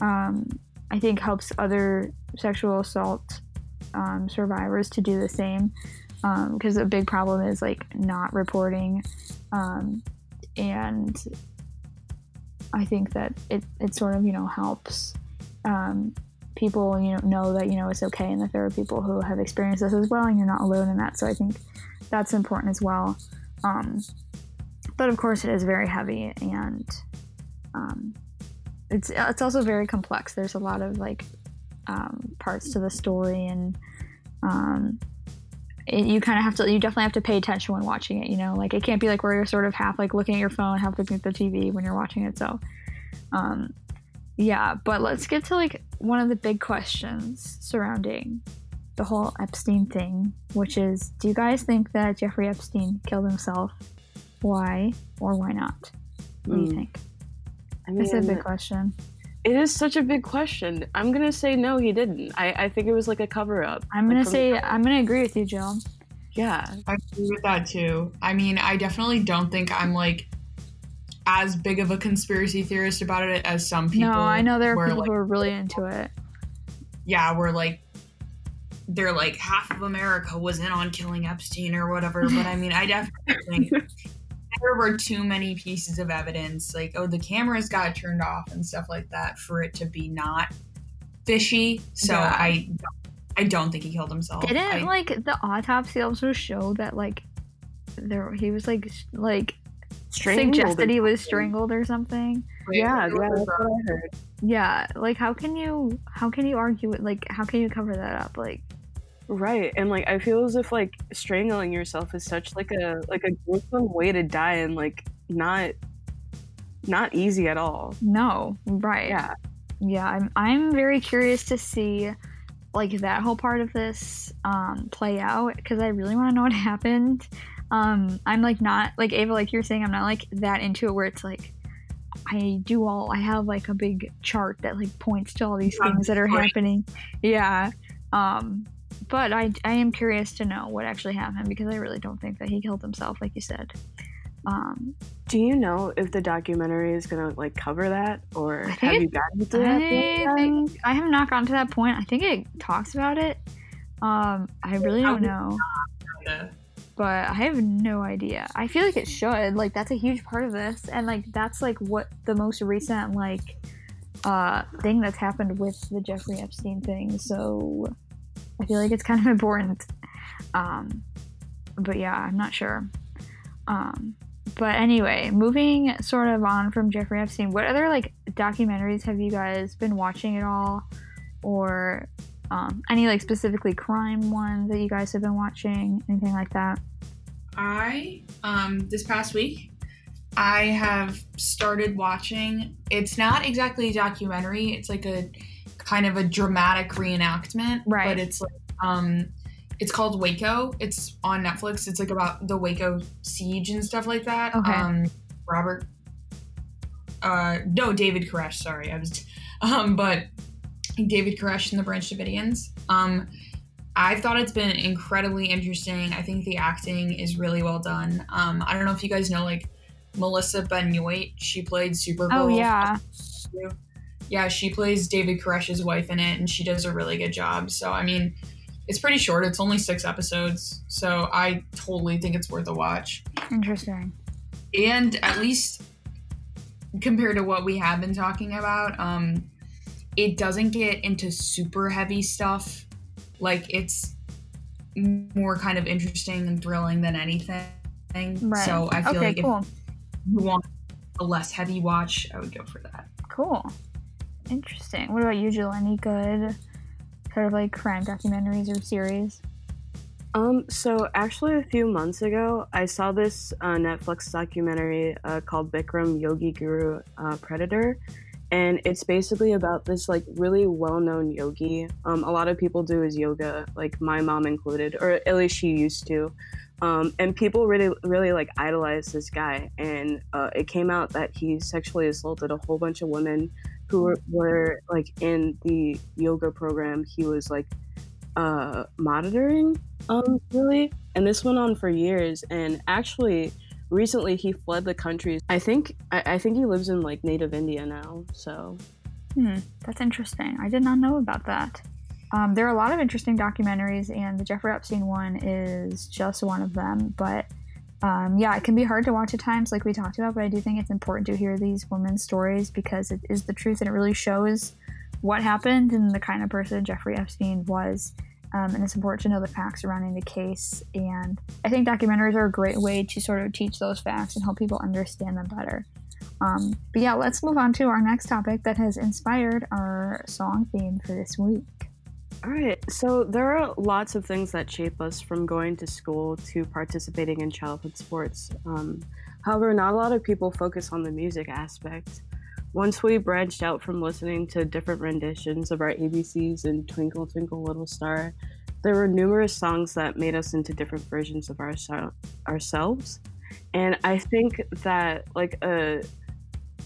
um, I think helps other sexual assault um, survivors to do the same. Because a big problem is like not reporting um, and I think that it, it sort of you know helps um, people you know know that you know it's okay and that there are people who have experienced this as well and you're not alone in that. So I think that's important as well. Um, but of course it is very heavy and um, it's it's also very complex. There's a lot of like um, parts to the story, and um, it, you kind of have to you definitely have to pay attention when watching it. You know, like it can't be like where you're sort of half like looking at your phone, half looking at the TV when you're watching it. So, um, yeah. But let's get to like one of the big questions surrounding the whole Epstein thing, which is, do you guys think that Jeffrey Epstein killed himself? Why or why not? What do you Mm. think? I That's a big question. it is such a big question. I'm gonna say no, he didn't. I, I think it was like a cover up. I'm gonna say I'm gonna agree with you, Jill. yeah, I agree with that too. I mean, I definitely don't think I'm like as big of a conspiracy theorist about it as some people. no, I know there are were, people like, who are really into it. yeah, we're like they're like half of America was in on killing Epstein or whatever. But I mean, I definitely think there were too many pieces of evidence, like oh, the cameras got turned off and stuff like that, for it to be not fishy. So Yeah. I, I don't think he killed himself. Didn't I, like the autopsy also show that like there he was like s- like strangled. suggested or he was something. strangled or something? Yeah, yeah, that's what I heard. Yeah, like how can you how can you argue it? Like how can you cover that up? Like Right, and like I feel as if like strangling yourself is such like a like a gruesome way to die, and like not not easy at all. no, right? Yeah, yeah i'm i'm very curious to see like that whole part of this um play out because i really want to know what happened um i'm like not like ava like you're saying i'm not like that into it where it's like i do all i have like a big chart that like points to all these Yeah, things that are happening yeah um but i i am curious to know what actually happened because i really don't think that he killed himself like you said um Do you know if the documentary is gonna like cover that, or I have you gotten to that? point I think I have not gotten to that point. I think it talks about it. Um, I really don't know, but I have no idea. I feel like it should. Like that's a huge part of this, and like that's like what the most recent like uh thing that's happened with the Jeffrey Epstein thing. So I feel like it's kind of important. Um, but yeah, I'm not sure. Um, but anyway, moving sort of on from Jeffrey Epstein, what other like documentaries have you guys been watching at all, or Um, any like specifically crime ones that you guys have been watching? Anything like that? I um this past week I have started watching. It's not exactly a documentary. It's like a kind of a dramatic reenactment, Right. But it's like um it's called Waco. It's on Netflix. It's like about the Waco siege and stuff like that. Okay. Um Robert uh no, David Koresh, sorry. I was um but David Koresh and the Branch Davidians. Um I thought it's been incredibly interesting. I think the acting is really well done. Um, I don't know if you guys know like Melissa Benoist. She played Supergirl. Oh yeah, yeah. She plays David Koresh's wife in it, and she does a really good job. So I mean, it's pretty short. It's only six episodes, so I totally think it's worth a watch. interesting. And at least compared to what we have been talking about, um, it doesn't get into super heavy stuff. Like it's more kind of interesting and thrilling than anything. Right. So I feel okay, like cool, if you want a less heavy watch, I would go for that. cool, interesting. What about you, Jill? Any good sort of like crime documentaries or series? Um, so actually, a few months ago, I saw this uh, Netflix documentary uh, called Bikram Yogi Guru uh, Predator, and it's basically about this like really well-known yogi. Um, a lot of people do his yoga, like my mom included, or at least she used to. Um, and people really, really like idolize this guy. And uh, it came out that he sexually assaulted a whole bunch of women who were, like in the yoga program he was like uh, monitoring um really and this went on for years and actually recently he fled the country i think I, I think he lives in like native india now so Hmm, that's interesting. I did not know about that. Um, there are a lot of interesting documentaries, and the Jeffrey Epstein one is just one of them. But um, yeah, it can be hard to watch at times, like we talked about. But I do think it's important to hear these women's stories because it is the truth, and it really shows what happened and the kind of person Jeffrey Epstein was. Um, and it's important to know the facts surrounding the case. And I think documentaries are a great way to sort of teach those facts and help people understand them better. Um, but yeah, let's move on to our next topic that has inspired our song theme for this week. All right so there are lots of things that shape us from going to school to participating in childhood sports um, however not a lot of people focus on the music aspect. Once we branched out from listening to different renditions of our abcs and twinkle twinkle little star there were numerous songs that made us into different versions of our, ourselves. And i think that like a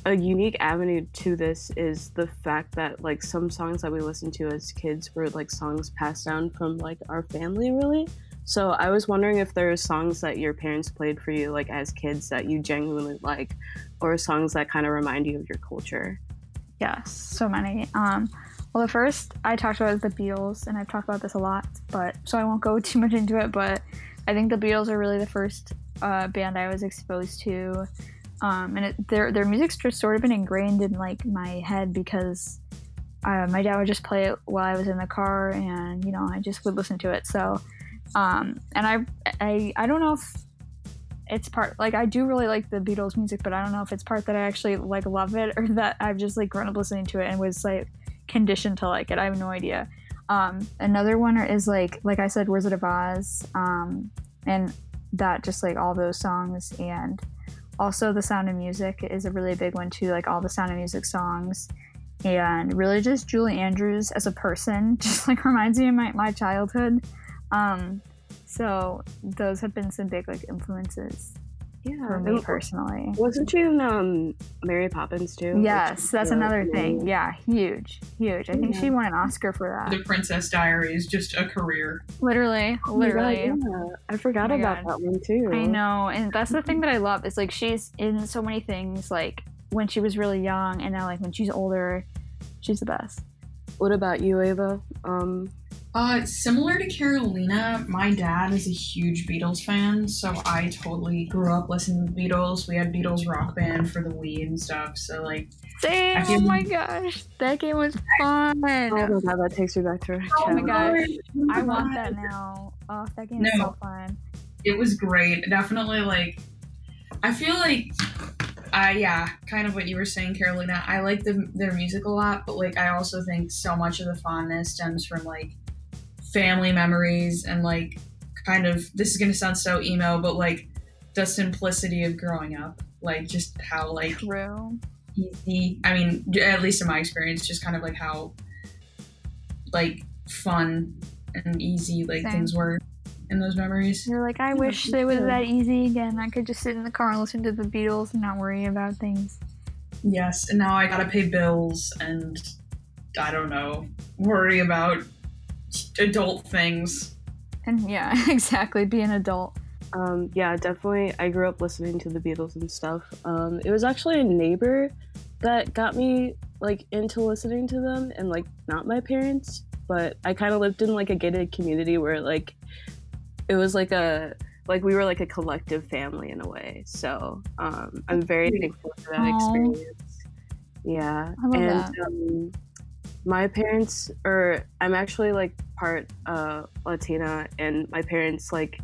a unique avenue to this is the fact that like some songs that we listened to as kids were like songs passed down from like our family really so i was wondering if there are songs that your parents played for you like as kids that you genuinely like or songs that kind of remind you of your culture Yes, so many. Um, well, the first I talked about is the Beatles, and I've talked about this a lot, but so I won't go too much into it. But I think the Beatles are really the first uh, band I was exposed to, um, and it, their their music's just sort of been ingrained in like my head because uh, my dad would just play it while I was in the car, and you know I just would listen to it. So, um, and I I I don't know if it's part like I do really like the Beatles music, but I don't know if it's part that I actually like love it or that I've just like grown up listening to it and was like conditioned to like it. I have no idea. Um, another one is like like I said, Wizard of Oz, um, and that just like all those songs and also the Sound of Music is a really big one too. Like all the Sound of Music songs. And really, just Julie Andrews as a person just like reminds me of my, my childhood. Um, so those have been some big like influences yeah for me personally. wasn't she in um mary poppins too Yes, that's yeah, another yeah. thing. Yeah, huge, huge. I think she won an Oscar for that. The. Princess Diary is just a career. Literally, Oh God, literally. yeah. i forgot Oh about God. that one too I know, and that's the thing that I love. Is like she's in so many things. Like when she was really young, and now like when she's older, she's the best. what about you ava um Uh, similar to Carolina, my dad is a huge Beatles fan, so I totally grew up listening to Beatles. We had Beatles rock band for the Wii and stuff, so like Same. I Oh feel- my gosh, that game was fun. oh my god that takes me back to our Oh my childhood. gosh, I want that now. Oh, that game is so fun. it was great. Definitely like I feel like uh, yeah, kind of what you were saying, Carolina. I like the, their music a lot, but like I also think so much of the fondness stems from like family memories and like kind of this is gonna sound so emo, but like the simplicity of growing up, like just how like True. easy. I mean, at least in my experience, just kind of like how like fun and easy like Same. things were in those memories. You're like, I Yeah, wish it was that easy again. I could just sit in the car and listen to the Beatles and not worry about things. Yes, and now I gotta pay bills and I don't know, worry about adult things. And yeah, exactly. Be an adult. Um, yeah, definitely. I grew up listening to the Beatles and stuff. Um, it was actually a neighbor that got me like into listening to them, and like not my parents, but I kind of lived in like a gated community where like it was like a like we were like a collective family in a way. So um, I'm very thankful for that Aw. experience. Yeah, I love and that. um, my parents, or I'm actually like part uh, Latina, and my parents like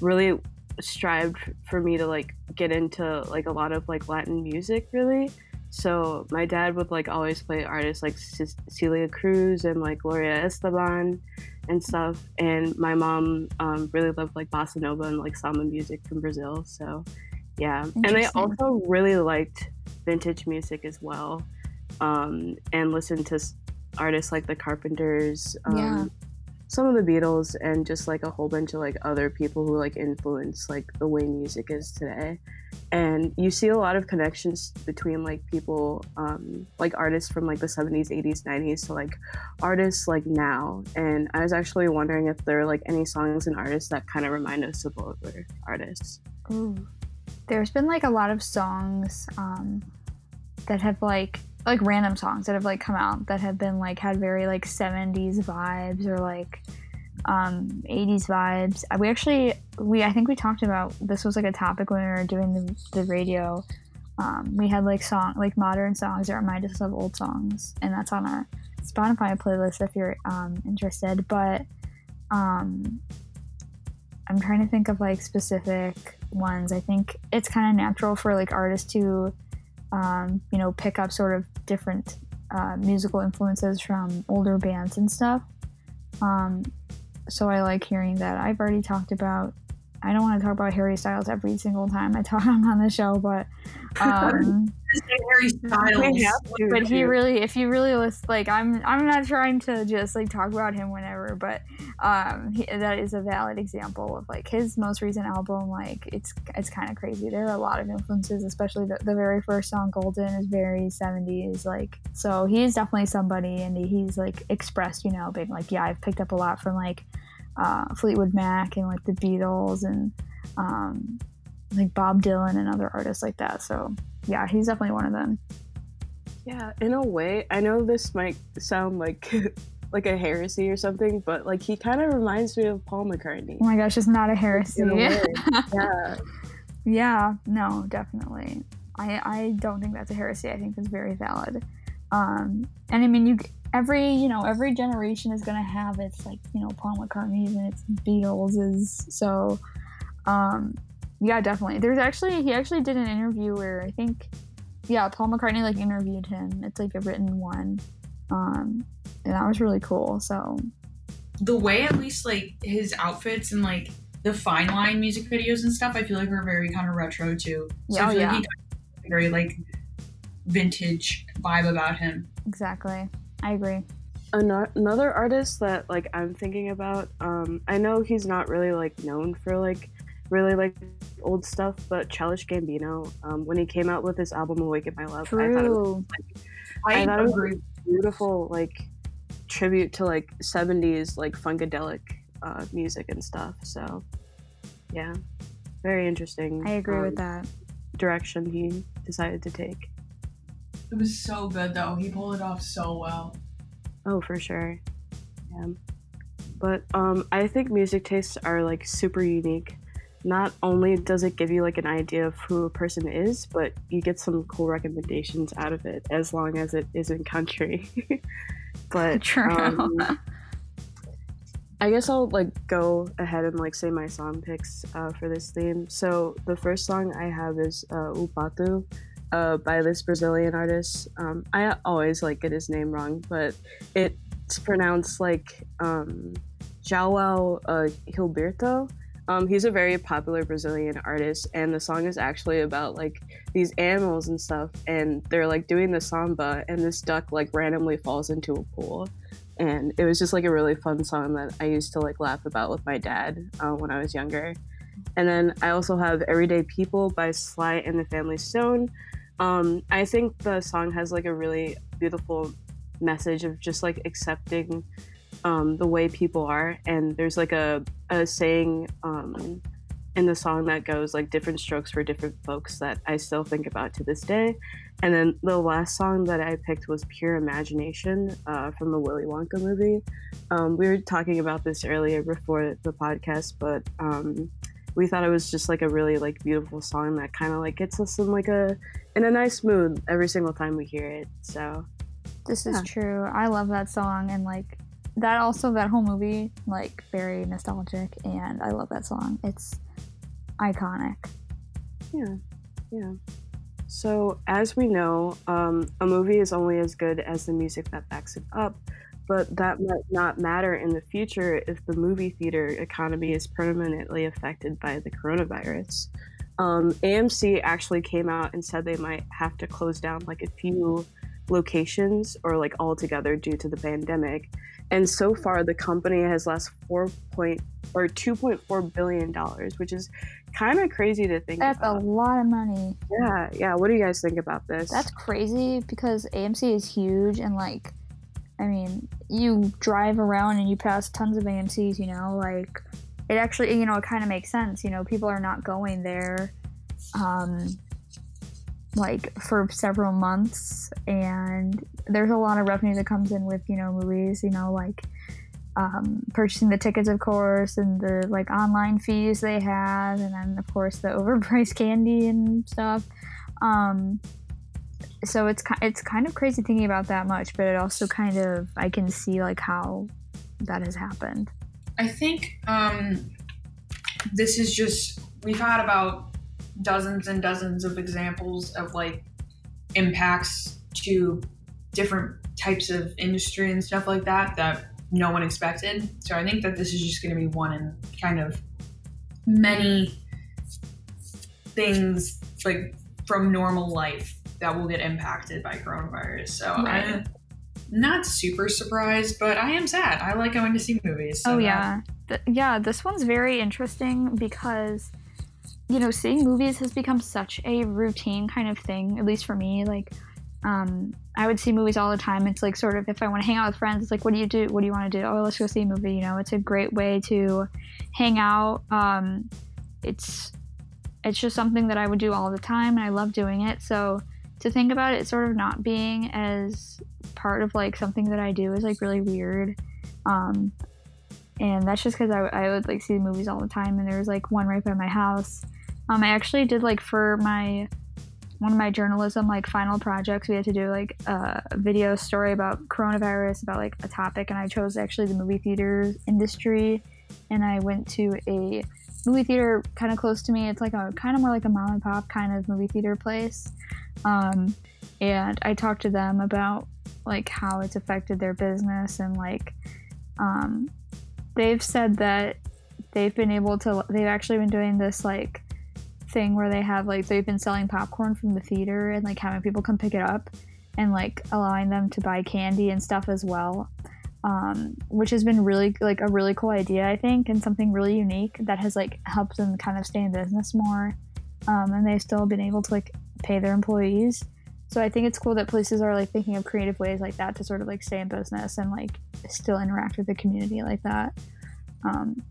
really strived for me to like get into like a lot of like Latin music, really. So my dad would like always play artists like Ce- Celia Cruz and like Gloria Estefan and stuff. And my mom um, really loved like bossa nova and like samba music from Brazil. So yeah, and they also really liked vintage music as well, um, and listened to artists like the Carpenters. Um, Yeah. Some of the Beatles and just like a whole bunch of like other people who like influence like the way music is today and you see a lot of connections between like people um, like artists from like the 70s 80s 90s to like artists like now and i was actually wondering if there are like any songs and artists that kind of remind us of older artists Ooh. There's been like a lot of songs um, that have like like random songs that have like come out that have been like had very like 70s vibes or like um 80s vibes. Uh, We actually we I think we talked about this was like a topic when we were doing the, the radio. Um, we had like song like modern songs that remind us of old songs and that's on our Spotify playlist if you're um, interested. But um, I'm trying to think of like specific ones. I think it's kind of natural for like artists to, um, you know, pick up sort of different uh, musical influences from older bands and stuff. Um, so I like hearing that. I've already talked about. I don't want to talk about Harry Styles every single time I talk him on the show, but um, Harry Styles. We have to, but he really if you really list like i'm i'm not trying to just like talk about him whenever but um he, that is a valid example of like his most recent album like it's it's kind of crazy there are a lot of influences especially the, the very first song golden is very 70s like so he's definitely somebody and he's like expressed you know being like yeah i've picked up a lot from like uh, fleetwood mac and like the beatles and um like bob dylan and other artists like that so yeah he's definitely one of them Yeah, in a way, I know this might sound like like a heresy or something, but like he kind of reminds me of Paul McCartney. Oh my gosh, it's not a heresy. A yeah, yeah, no, definitely. I I don't think that's a heresy. I think that's very valid. Um, and I mean, you every you know every generation is gonna have its like you know Paul McCartney's and its Beatles so. Um, yeah, definitely. There's actually he actually did an interview where I think, yeah, Paul McCartney like interviewed him. It's like a written one, um, and that was really cool. So the way at least like his outfits and like the fine line music videos and stuff, I feel like are very kind of retro too. So Yeah, I oh, feel yeah. like he got very like vintage vibe about him. exactly, I agree. Another artist that like I'm thinking about. Um, I know he's not really like known for like really like old stuff, but Childish Gambino. Um, when he came out with his album "Awake "Awaken My Love," I thought it was True. I, I thought it was agree. beautiful like tribute to like 70s like funkadelic uh, music and stuff. So yeah, very interesting. I agree um, with that. direction he decided to take. It was so good though. He pulled it off so well. Oh, for sure. Yeah. But um, I think music tastes are like super unique. Not only does it give you like an idea of who a person is, but you get some cool recommendations out of it as long as it isn't country. but True. um, I guess I'll like go ahead and like say my song picks uh, for this theme. So the first song I have is uh, O Pato uh, by this Brazilian artist. Um, I always like get his name wrong, but it's pronounced like um, João uh, Gilberto. Um, he's a very popular Brazilian artist, and the song is actually about like these animals and stuff, and they're like doing the samba, and this duck like randomly falls into a pool, and it was just like a really fun song that I used to like laugh about with my dad uh, when I was younger. And then I also have Everyday People by Sly and the Family Stone. Um, I think the song has like a really beautiful message of just like accepting um, the way people are. And there's like a, a saying um, in the song that goes like different strokes for different folks that I still think about to this day. And then the last song that I picked was Pure Imagination uh, from the Willy Wonka movie. Um, we were talking about this earlier before the podcast, but um, we thought it was just like a really like beautiful song that kind of like gets us in like a in a nice mood every single time we hear it. So this is true. I love that song and like that also that whole movie like very nostalgic and I love that song. It's iconic. Yeah. Yeah. So, as we know, um, a movie is only as good as the music that backs it up, but that might not matter in the future if the movie theater economy is permanently affected by the coronavirus. Um, AMC actually came out and said they might have to close down like a few locations or like altogether due to the pandemic. And so far, the company has lost four point or two point four billion dollars, which is kind of crazy to think. That's about. a lot of money. Yeah, yeah. What do you guys think about this? That's crazy because AMC is huge and like, I mean, you drive around and you pass tons of AMC's. You know, like it actually, you know, it kind of makes sense. You know, people are not going there. Um, like for several months and there's a lot of revenue that comes in with you know movies you know like um, purchasing the tickets of course and the like online fees they have and then of course the overpriced candy and stuff um, so it's it's kind of crazy thinking about that much but it also kind of i can see like how that has happened i think um, this is just we've had about dozens and dozens of examples of like impacts to different types of industry and stuff like that that no one expected. So I think that this is just going to be one in kind of many things like from normal life that will get impacted by coronavirus. So right. I'm not super surprised, but I am sad. I like going to see movies. So oh yeah, Th- yeah. This one's very interesting because you know, seeing movies has become such a routine kind of thing, at least for me. Like, um, I would see movies all the time. It's like sort of if I want to hang out with friends, it's like, what do you do? What do you want to do? Oh, let's go see a movie. You know, it's a great way to hang out. Um, it's it's just something that I would do all the time, and I love doing it. So to think about it sort of not being as part of like something that I do is like really weird. Um, and that's just because I, I would like see the movies all the time, and there was like one right by my house um, I actually did like for my one of my journalism like final projects, we had to do like a video story about coronavirus, about like a topic, and I chose actually the movie theater industry, and I went to a movie theater kind of close to me. It's like a kind of more like a mom and pop kind of movie theater place, um, and I talked to them about like how it's affected their business and like um, they've said that they've been able to they've actually been doing this like thing where they have like they've been selling popcorn from the theater and like having people come pick it up and like allowing them to buy candy and stuff as well um, which has been really like a really cool idea i think and something really unique that has like helped them kind of stay in business more um, and they've still been able to like pay their employees so i think it's cool that places are like thinking of creative ways like that to sort of like stay in business and like still interact with the community like that um,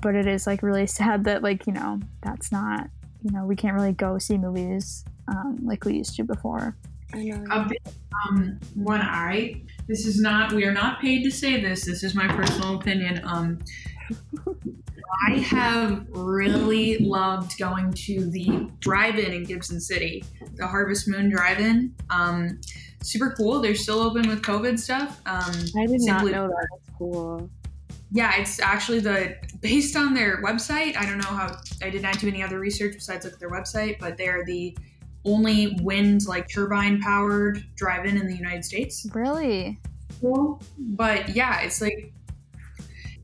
but it is like really sad that like you know that's not you know we can't really go see movies um, like we used to before. I know. A bit, um, one eye. This is not. We are not paid to say this. This is my personal opinion. Um, I have really loved going to the drive-in in Gibson City, the Harvest Moon Drive-in. Um, super cool. They're still open with COVID stuff. Um, I did not know that. That's cool yeah, it's actually the based on their website. I don't know how I did not do any other research besides look at their website, but they're the only wind like turbine powered drive-in in the United States. Really? But yeah, it's like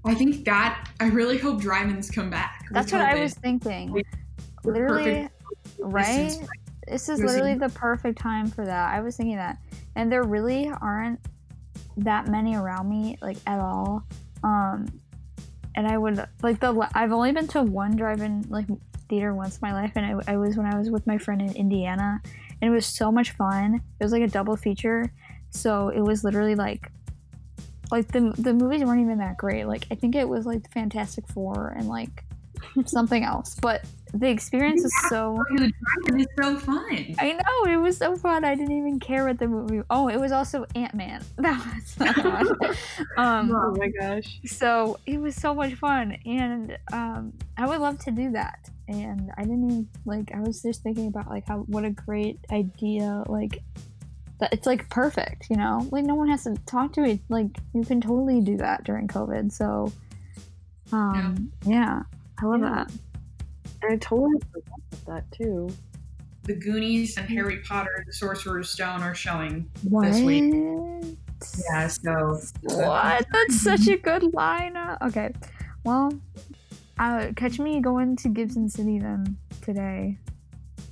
I think that I really hope drive-ins come back. That's what I was thinking. Like, Literally, right? distance. This is literally the perfect time for that. I was thinking that. And there really aren't that many around me, like at all. Um, and I would like the. I've only been to one drive-in like theater once in my life, and I, I was when I was with my friend in Indiana, and it was so much fun. It was like a double feature, so it was literally like, like the the movies weren't even that great. Like I think it was like the Fantastic Four and like something else, but the experience was so. The drive-in so fun. I know it was so fun. I didn't even care what the movie. Oh, it was also Ant Man. That was the one. um, Oh my gosh. so it was so much fun, and um, I would love to do that. And I didn't even like. I was just thinking about like how what a great idea. Like that it's like perfect. You know, like no one has to talk to it. Like you can totally do that during COVID. So, um, yeah, I love Yeah. that. And I totally forgot about that too. The Goonies and Harry Potter, the Sorcerer's Stone are showing What? this week. Yeah, so What? That's such a good lineup. Okay, well, uh, catch me going to Gibson City then today,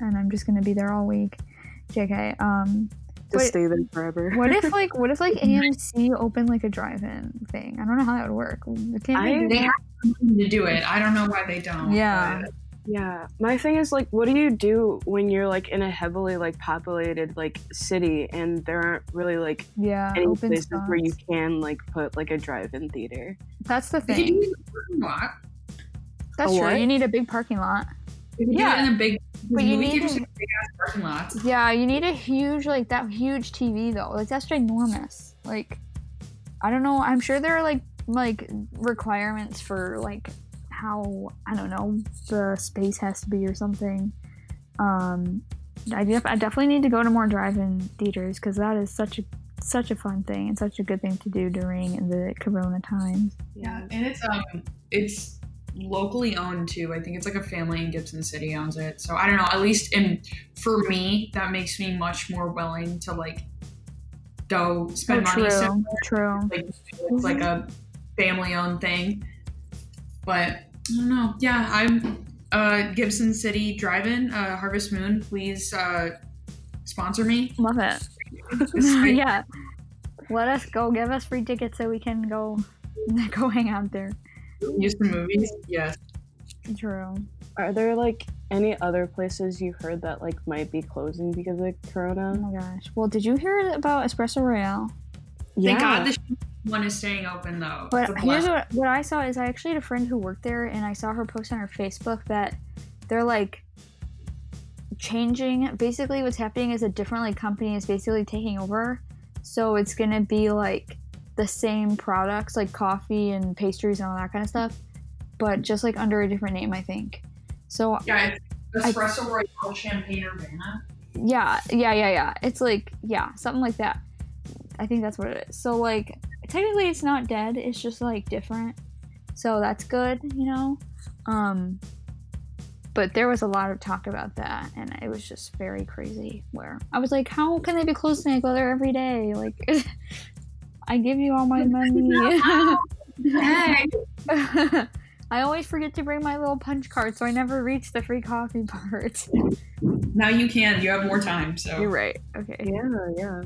and I'm just gonna be there all week. JK. Um, To Wait. stay there forever. what if like what if like AMC opened like a drive-in thing? I don't know how that would work. Can't I- they they have something to do it. I don't know why they don't. Yeah. but- Yeah, my thing is like, what do you do when you're like in a heavily like populated like city and there aren't really like yeah, any open places where you can like put like a drive-in theater? That's the thing. do it in the parking lot. That's A true. what? You need a big parking lot. They could Yeah. do in a big. But you need theaters to- have big parking lots. Yeah, you need a huge like that huge TV though. Like that's ginormous. Like I don't know. I'm sure there are like like requirements for like how I don't know the space has to be or something. Um, I, def- I definitely need to go to more drive-in theaters because that is such a such a fun thing and such a good thing to do during the Corona times. Yeah, and it's um, it's locally owned too. I think it's like a family in Gibson City owns it. So I don't know. At least in for me, that makes me much more willing to like go spend oh, money. true, somewhere. true. Like it's like a family owned thing. But I don't know. Yeah, I'm uh Gibson City Drive-In, uh, Harvest Moon. Please uh, sponsor me. Love it. yeah, let us go. Give us free tickets so we can go go hang out there. Use the movies. Yes. True. Are there like any other places you heard that like might be closing because of Corona? Oh Corona? my gosh. Well, did you hear about Espresso Royale? Thank God the one is staying open though. But here's what, what I saw is I actually had a friend who worked there, and I saw her post on her Facebook that they're like changing. Basically, what's happening is a different like company is basically taking over, so it's gonna be like the same products like coffee and pastries and all that kind of stuff, but just like under a different name, I think. So Yeah, it's espresso royale Champaign Urbana. yeah, yeah, yeah, yeah. It's like yeah, something like that. I think that's what it is. So like technically it's not dead, it's just like different. So that's good, you know. Um but there was a lot of talk about that and it was just very crazy where I was like, How can they be close closing? I go there every day. Like I give you all my money. Hey, I always forget to bring my little punch card, so I never reach the free coffee part. now you can. You have more time. So You're right. Okay. Yeah, yeah.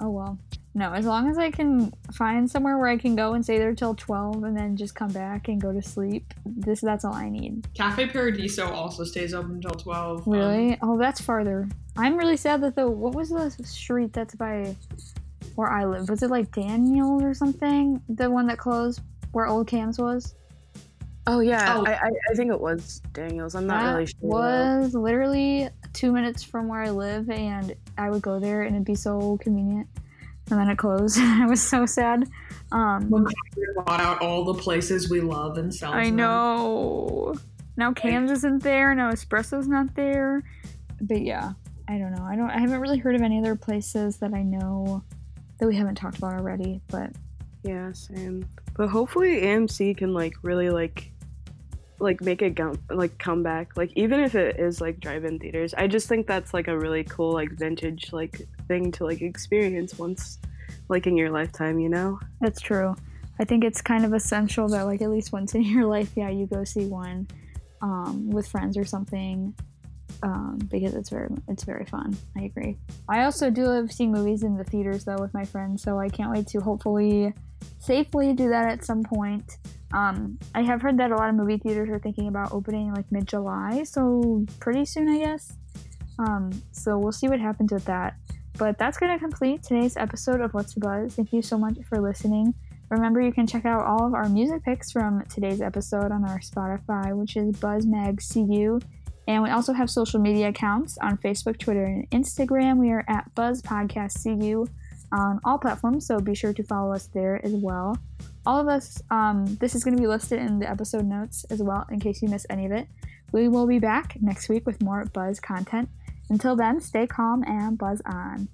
Oh well. No, as long as I can find somewhere where I can go and stay there till twelve and then just come back and go to sleep. This that's all I need. Cafe Paradiso also stays open until twelve. Um, Really? oh, that's farther. I'm really sad that the what was the street that's by where I live? Was it like Daniel or something? The one that closed where old Cam's was? Oh yeah, Oh. I, I I think it was Daniels. I'm not that really sure. though. was literally two minutes from where I live, and I would go there, and it'd be so convenient. And then it closed. I was so sad. Um, When we bought out all the places we love and sell. I them. know. Now Cam's isn't there. Now Espresso's not there. But yeah, I don't know. I don't. I haven't really heard of any other places that I know that we haven't talked about already. But Yeah, same. But hopefully AMC can like really like like make it go like come back like even if it is like drive-in theaters i just think that's like a really cool like vintage like thing to like experience once like in your lifetime you know That's true. I think it's kind of essential that like at least once in your life, yeah, you go see one um, with friends or something um, because it's very it's very fun. I agree. I also do love seeing movies in the theaters though with my friends, so I can't wait to hopefully safely do that at some point. Um, I have heard that a lot of movie theaters are thinking about opening like mid July, so pretty soon, I guess. Um, so we'll see what happens with that. But that's going to complete today's episode of What's the Buzz. Thank you so much for listening. Remember, you can check out all of our music picks from today's episode on our Spotify, which is BuzzMagCU. And we also have social media accounts on Facebook, Twitter, and Instagram. We are at Buzz Podcast CU on all platforms, so be sure to follow us there as well. All of us, um, this is going to be listed in the episode notes as well, in case you miss any of it. We will be back next week with more Buzz content. Until then, stay calm and buzz on.